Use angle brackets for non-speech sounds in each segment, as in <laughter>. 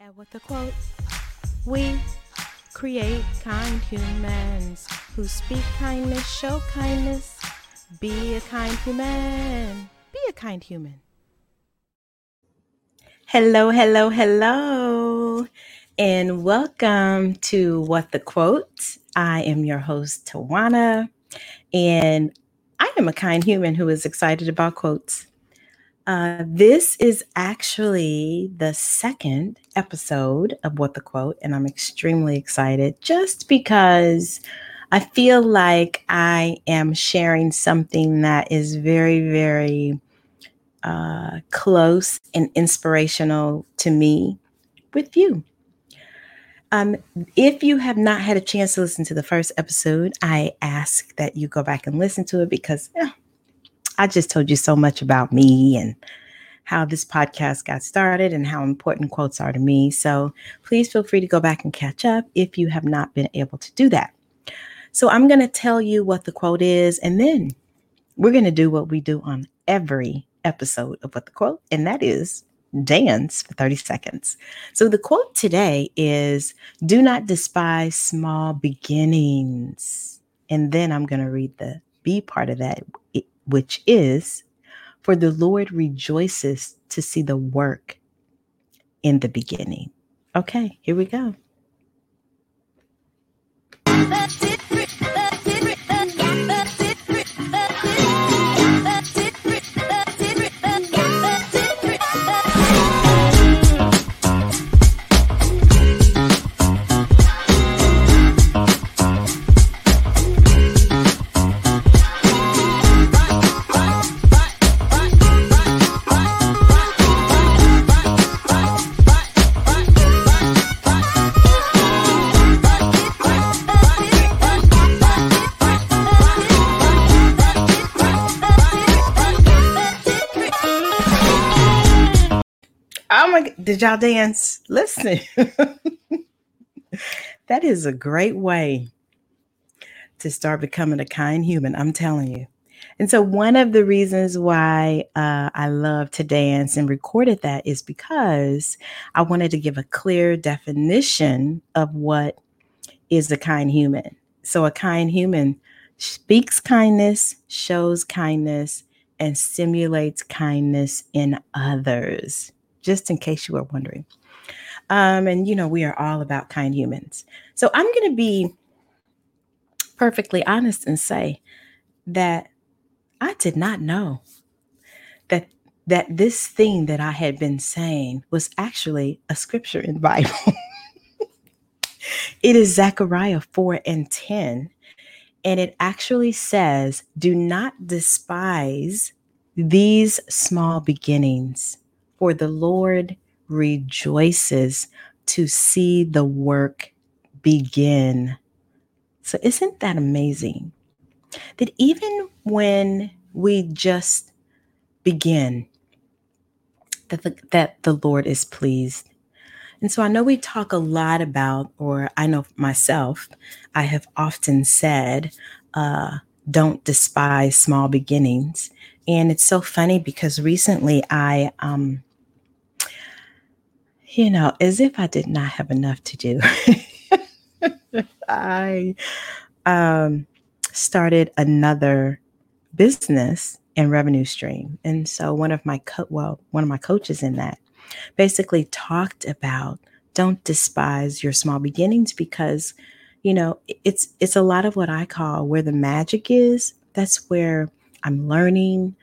And with the quote, we create kind humans who speak kindness, show kindness. Be a kind human. Be a kind human. Hello, hello, hello, and welcome to What the Quote. I am your host, Tajuana, and I am a kind human who is excited about quotes. Uh, this is actually the second episode of What the Quote, and I'm extremely excited just because I feel like I am sharing something that is very, very uh, close and inspirational to me with you. Um, if you have not had a chance to listen to the first episode, I ask that you go back and listen to it because eh, I just told you so much about me and how this podcast got started and how important quotes are to me. So please feel free to go back and catch up if you have not been able to do that. So I'm going to tell you what the quote is, and then we're going to do what we do on every episode of What the Quote, and that is dance for 30 seconds. So the quote today is Do not despise small beginnings. And then I'm going to read the B part of that, which is For the Lord rejoices to see the work in the beginning. Okay, here we go. Did y'all dance? Listen, <laughs> that is a great way to start becoming a kind human. I'm telling you. And so, one of the reasons why uh, I love to dance and recorded that is because I wanted to give a clear definition of what is a kind human. So, a kind human speaks kindness, shows kindness, and stimulates kindness in others just in case you were wondering. Um, and you know, we are all about kind humans. So I'm going to be perfectly honest and say that I did not know that that this thing that I had been saying was actually a scripture in Bible. <laughs> it is Zechariah 4 and 10. And it actually says, Do not despise these small beginnings, for the Lord rejoices to see the work begin. So, isn't that amazing? That even when we just begin, that the, that the Lord is pleased. And so I know we talk a lot about, or I know myself, I have often said, uh, don't despise small beginnings. And it's so funny because recently I um, you know, as if I did not have enough to do. <laughs> I um, started another business and revenue stream. And so one of my co- well, one of my coaches in that basically talked about don't despise your small beginnings because you know, it's it's a lot of what I call where the magic is. That's where I'm learning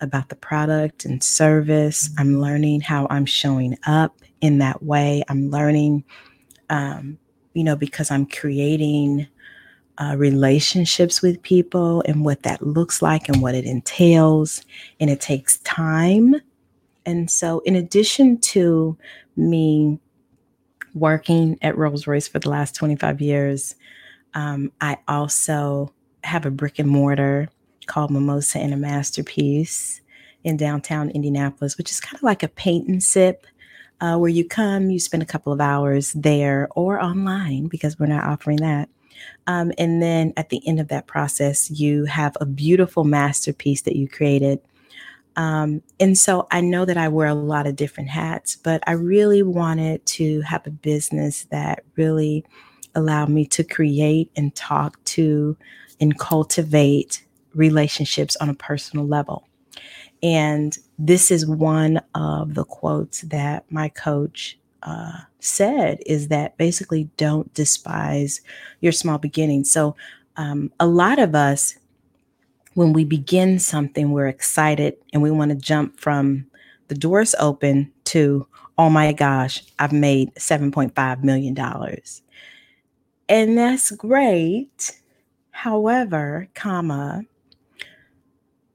about the product and service. I'm learning how I'm showing up in that way. I'm learning, um, you know, because I'm creating uh, relationships with people and what that looks like and what it entails. And it takes time. And so, in addition to me working at Rolls Royce for the last 25 years, um, I also have a brick and mortar called Mimosa and a Masterpiece in downtown Indianapolis, which is kind of like a paint and sip uh, where you come, you spend a couple of hours there or online because we're not offering that. Um, and then at the end of that process, you have a beautiful masterpiece that you created Um, and so I know that I wear a lot of different hats, but I really wanted to have a business that really allowed me to create and talk to and cultivate relationships on a personal level. And this is one of the quotes that my coach uh, said is that basically don't despise your small beginnings. So, um, a lot of us, when we begin something, we're excited and we want to jump from the doors open to, oh my gosh, I've made $7.5 million. And that's great. However, comma,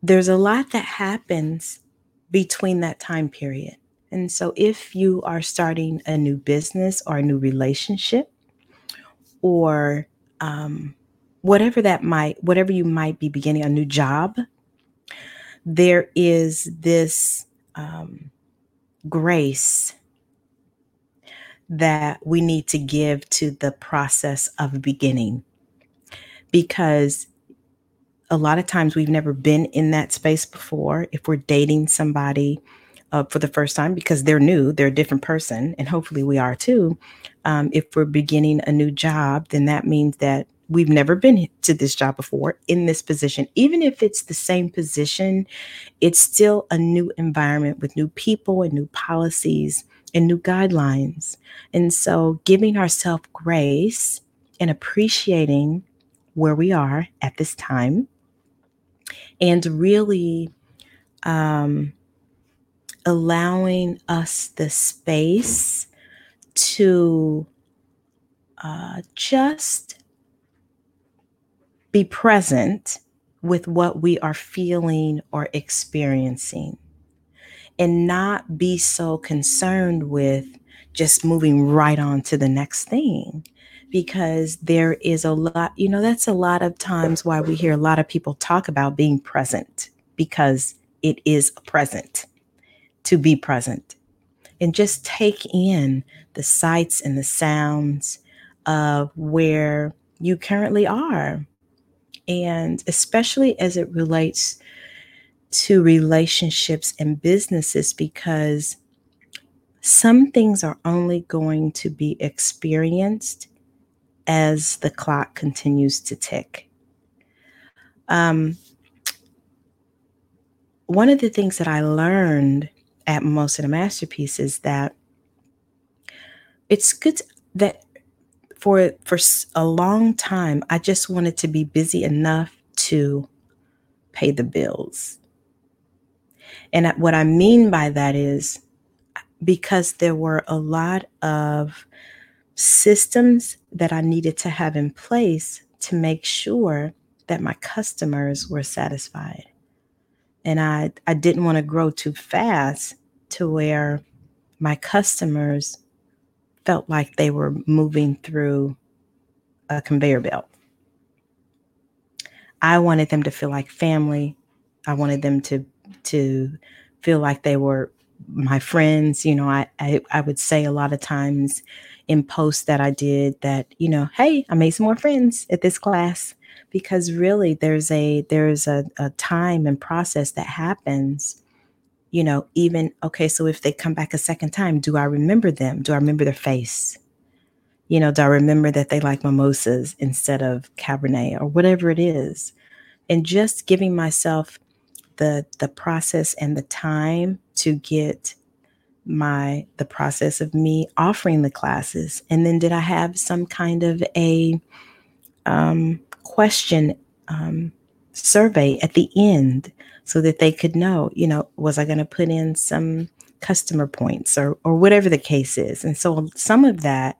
there's a lot that happens between that time period. And so if you are starting a new business or a new relationship or um, whatever that might, whatever you might be beginning a new job, there is this um, grace that we need to give to the process of beginning because a lot of times we've never been in that space before. If we're dating somebody uh, for the first time because they're new, they're a different person, and hopefully we are too. Um, if we're beginning a new job, then that means that we've never been to this job before in this position. Even if it's the same position, it's still a new environment with new people and new policies and new guidelines. And so giving ourselves grace and appreciating where we are at this time and really um, allowing us the space to uh, just be present with what we are feeling or experiencing and not be so concerned with just moving right on to the next thing because there is a lot, you know, that's a lot of times why we hear a lot of people talk about being present because it is present to be present and just take in the sights and the sounds of where you currently are. And especially as it relates to relationships and businesses, because some things are only going to be experienced as the clock continues to tick. Um, one of the things that I learned at Mimosa the Masterpiece is that it's good that for for a long time I just wanted to be busy enough to pay the bills. And what I mean by that is because there were a lot of systems that I needed to have in place to make sure that my customers were satisfied. And I, I didn't want to grow too fast to where my customers felt like they were moving through a conveyor belt. I wanted them to feel like family. I wanted them to to feel like they were my friends. You know, I, I, I would say a lot of times, in posts that I did that, you know, hey, I made some more friends at this class. Because really there's a there's a, a time and process that happens you know even okay so if they come back a second time do i remember them? Do i remember their face? You know do i remember that they like mimosas instead of cabernet or whatever it is? And just giving myself the the process and the time to get my the process of me offering the classes? And then did i have some kind of a um, question um, survey at the end so that they could know you know was i going to put in some customer points or or whatever the case is? And so some of that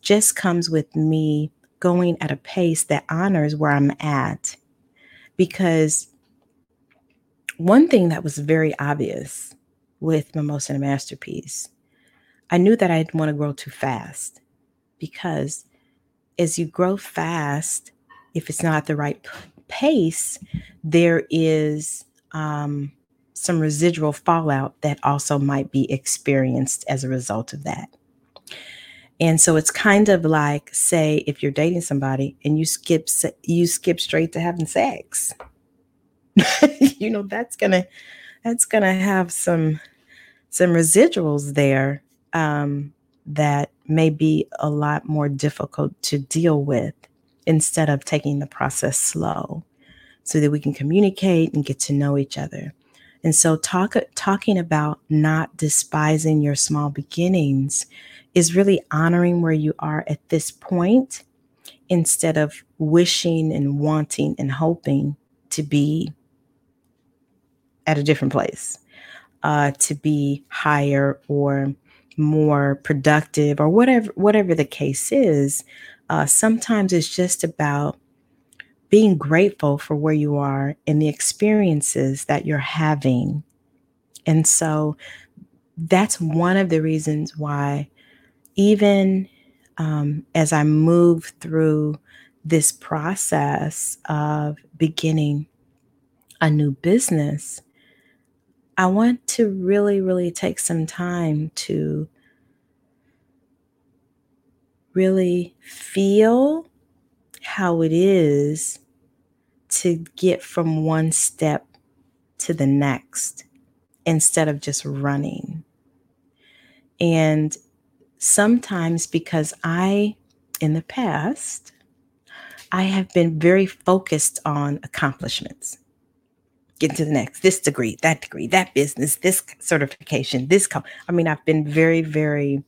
just comes with me going at a pace that honors where i'm at. Because one thing that was very obvious with Mimosa and a Masterpiece, I knew that I didn't want to grow too fast because as you grow fast, if it's not the right pace, there is um, some residual fallout that also might be experienced as a result of that. And so it's kind of like, say, if you're dating somebody and you skip you skip straight to having sex, <laughs> you know that's gonna that's to have some some residuals there um, that may be a lot more difficult to deal with instead of taking the process slow so that we can communicate and get to know each other. And so talk talking about not despising your small beginnings is really honoring where you are at this point instead of wishing and wanting and hoping to be at a different place, uh, to be higher or more productive or whatever whatever the case is. Uh, sometimes it's just about being grateful for where you are and the experiences that you're having. And so that's one of the reasons why, even um, as I move through this process of beginning a new business, I want to really, really take some time to really feel how it is to get from one step to the next instead of just running. And sometimes because I, in the past, I have been very focused on accomplishments. Getting to the next, this degree, that degree, that business, this certification, this. Com- I mean, I've been very, very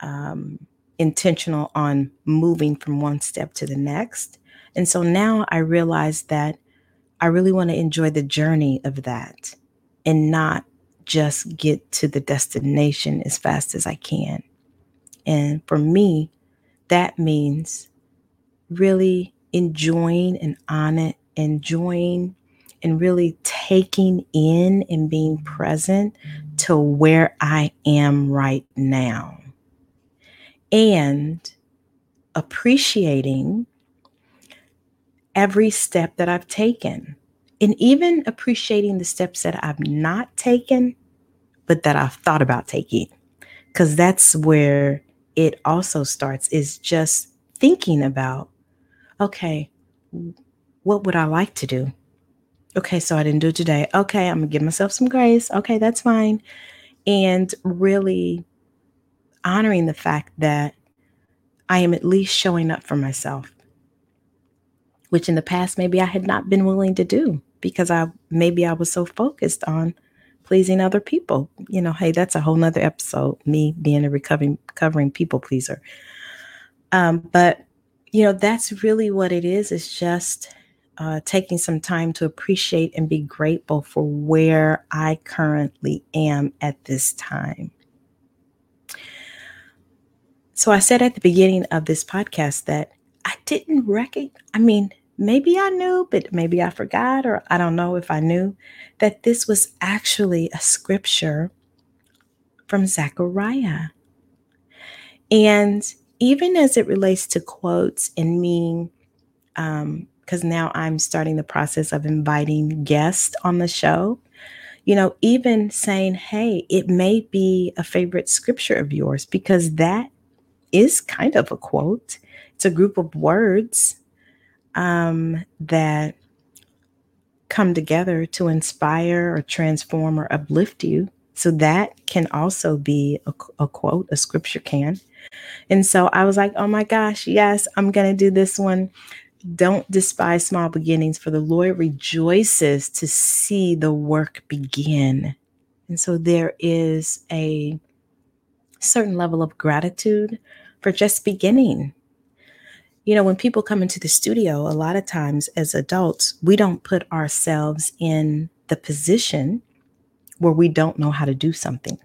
um, intentional on moving from one step to the next. And so now I realize that I really want to enjoy the journey of that and not just get to the destination as fast as I can. And for me, that means really enjoying and on it, enjoying and really taking in and being present to where I am right now and appreciating every step that I've taken, and even appreciating the steps that I've not taken, but that I've thought about taking. Because that's where it also starts, is just thinking about, okay, what would I like to do? Okay, so I didn't do it today. Okay, I'm gonna give myself some grace. Okay, that's fine. And really honoring the fact that I am at least showing up for myself, which in the past maybe I had not been willing to do because I maybe I was so focused on pleasing other people. You know, hey, that's a whole nother episode, me being a recovering covering people pleaser. Um, but you know, that's really what it is, is just uh, taking some time to appreciate and be grateful for where I currently am at this time. So I said at the beginning of this podcast that I didn't recognize, I mean, maybe I knew, but maybe I forgot, or I don't know if I knew that this was actually a scripture from Zechariah. And even as it relates to quotes and me, because now I'm starting the process of inviting guests on the show, you know, even saying, hey, it may be a favorite scripture of yours, because that is kind of a quote. It's a group of words um, that come together to inspire or transform or uplift you. So that can also be a, a quote, a scripture can. And so I was like, oh my gosh, yes, I'm going to do this one. Don't despise small beginnings, for the Lord rejoices to see the work begin. And so there is a certain level of gratitude for just beginning. You know, when people come into the studio, a lot of times as adults, we don't put ourselves in the position where we don't know how to do something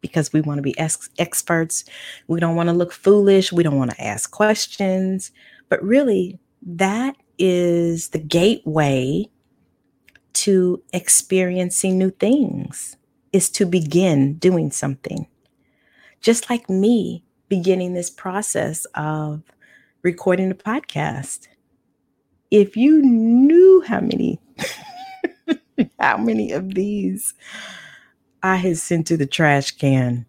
because we want to be ex- experts. We don't want to look foolish. We don't want to ask questions. But really, that is the gateway to experiencing new things, is to begin doing something. Just like me beginning this process of recording a podcast. If you knew how many <laughs> how many of these I had sent to the trash can.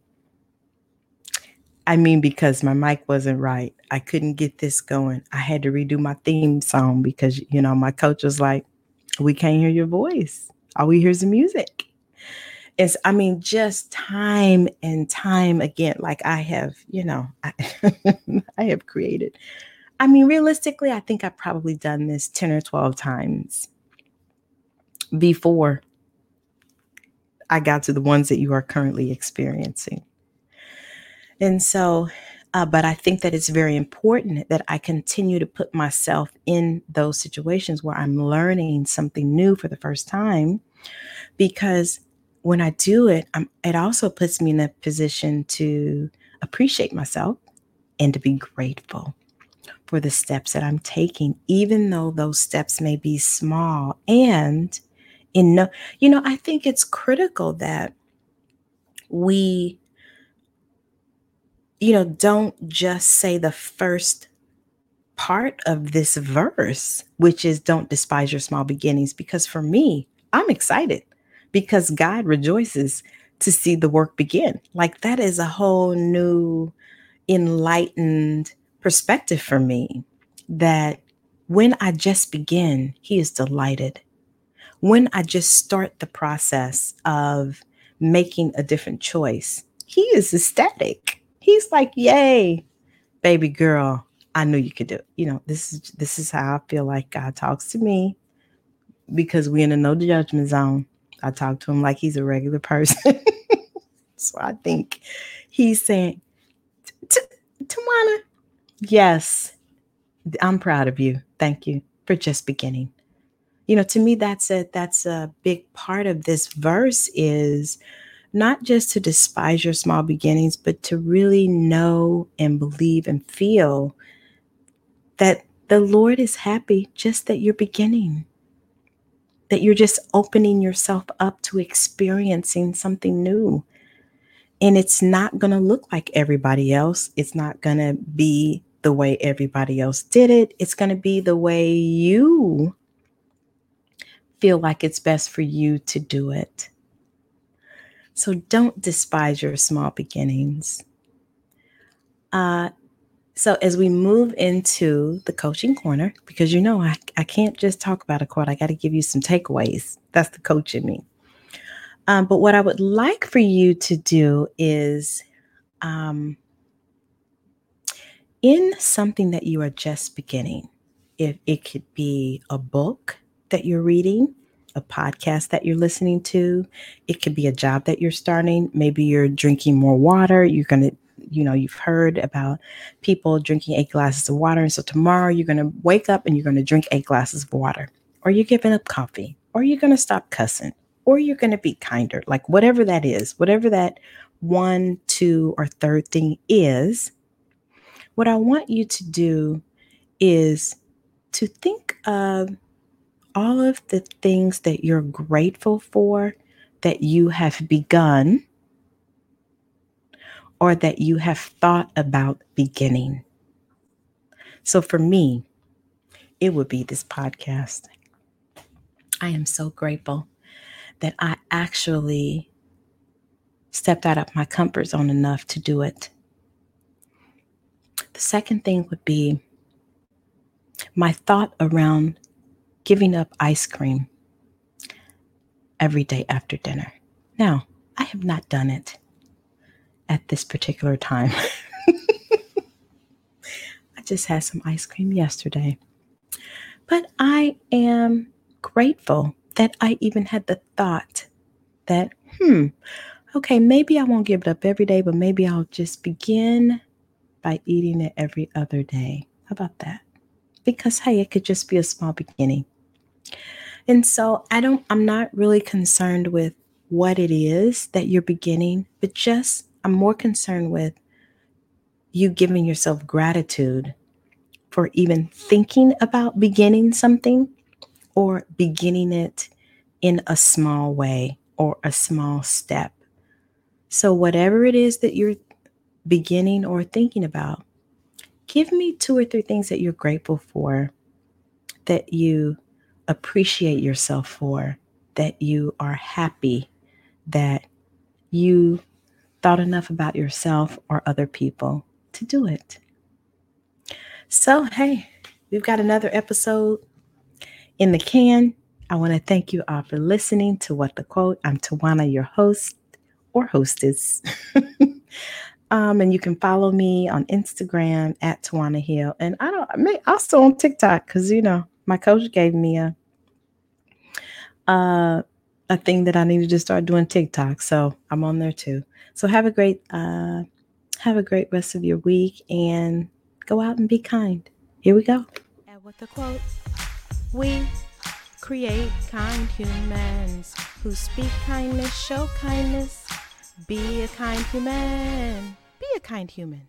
I mean, because my mic wasn't right. I couldn't get this going. I had to redo my theme song because, you know, my coach was like, we can't hear your voice. all we hear is the music. It's, I mean, just time and time again, like I have, you know, <laughs> I, I have created. I mean, realistically, I think I've probably done this 10 or 12 times before I got to the ones that you are currently experiencing. And so, uh, but I think that it's very important that I continue to put myself in those situations where I'm learning something new for the first time because when I do it, I'm, it also puts me in a position to appreciate myself and to be grateful for the steps that I'm taking, even though those steps may be small. And in no, you know, I think it's critical that we, you know, don't just say the first part of this verse, which is don't despise your small beginnings, because for me, I'm excited because God rejoices to see the work begin. Like that is a whole new enlightened perspective for me that when I just begin, He is delighted. When I just start the process of making a different choice, He is ecstatic. He's like, Yay, baby girl, I knew you could do it. You know, this is this is how I feel like God talks to me because we're in a no judgment zone. I talk to him like he's a regular person. <laughs> so I think he's saying, Tajuana, yes, I'm proud of you. Thank you for just beginning. You know, to me, that's a that's a big part of this verse is not just to despise your small beginnings, but to really know and believe and feel that the Lord is happy just that you're beginning that you're just opening yourself up to experiencing something new. And it's not going to look like everybody else. It's not going to be the way everybody else did it. It's going to be the way you feel like it's best for you to do it. So don't despise your small beginnings. Uh, so as we move into the coaching corner, because you know I, I can't just talk about a quote, I got to give you some takeaways. That's the coach in me. Um, but what I would like for you to do is um, in something that you are just beginning, if it could be a book that you're reading, a podcast that you're listening to, it could be a job that you're starting. Maybe you're drinking more water, you're going to you know you've heard about people drinking eight glasses of water. And so tomorrow you're going to wake up and you're going to drink eight glasses of water. Or you're giving up coffee. Or you're going to stop cussing. Or you're going to be kinder. Like whatever that is whatever that one two or third thing is what i want you to do is to think of all of the things that you're grateful for that you have begun or that you have thought about beginning. So for me, it would be this podcast. I am so grateful that I actually stepped out of my comfort zone enough to do it. The second thing would be my thought around giving up ice cream every day after dinner. Now, I have not done it at this particular time. <laughs> I just had some ice cream yesterday. But I am grateful that I even had the thought that, hmm, okay, maybe I won't give it up every day, but maybe I'll just begin by eating it every other day. How about that? Because, hey, it could just be a small beginning. And so I don't, I'm not really concerned with what it is that you're beginning, but just I'm more concerned with you giving yourself gratitude for even thinking about beginning something or beginning it in a small way or a small step. So, whatever it is that you're beginning or thinking about, give me two or three things that you're grateful for, that you appreciate yourself for, that you are happy, that you thought enough about yourself or other people to do it. So, hey, we've got another episode in the can. I want to thank you all for listening to What the Quote. I'm Tajuana, your host or hostess. <laughs> um, and you can follow me on Instagram at Tajuana Hill. And I don't, I may also on TikTok because, you know, my coach gave me a, uh, a thing that I needed to start doing TikTok. So I'm on there too. So have a great, uh, have a great rest of your week and go out and be kind. Here we go. And with the quote, we create kind humans who speak kindness, show kindness. Be a kind human. Be a kind human.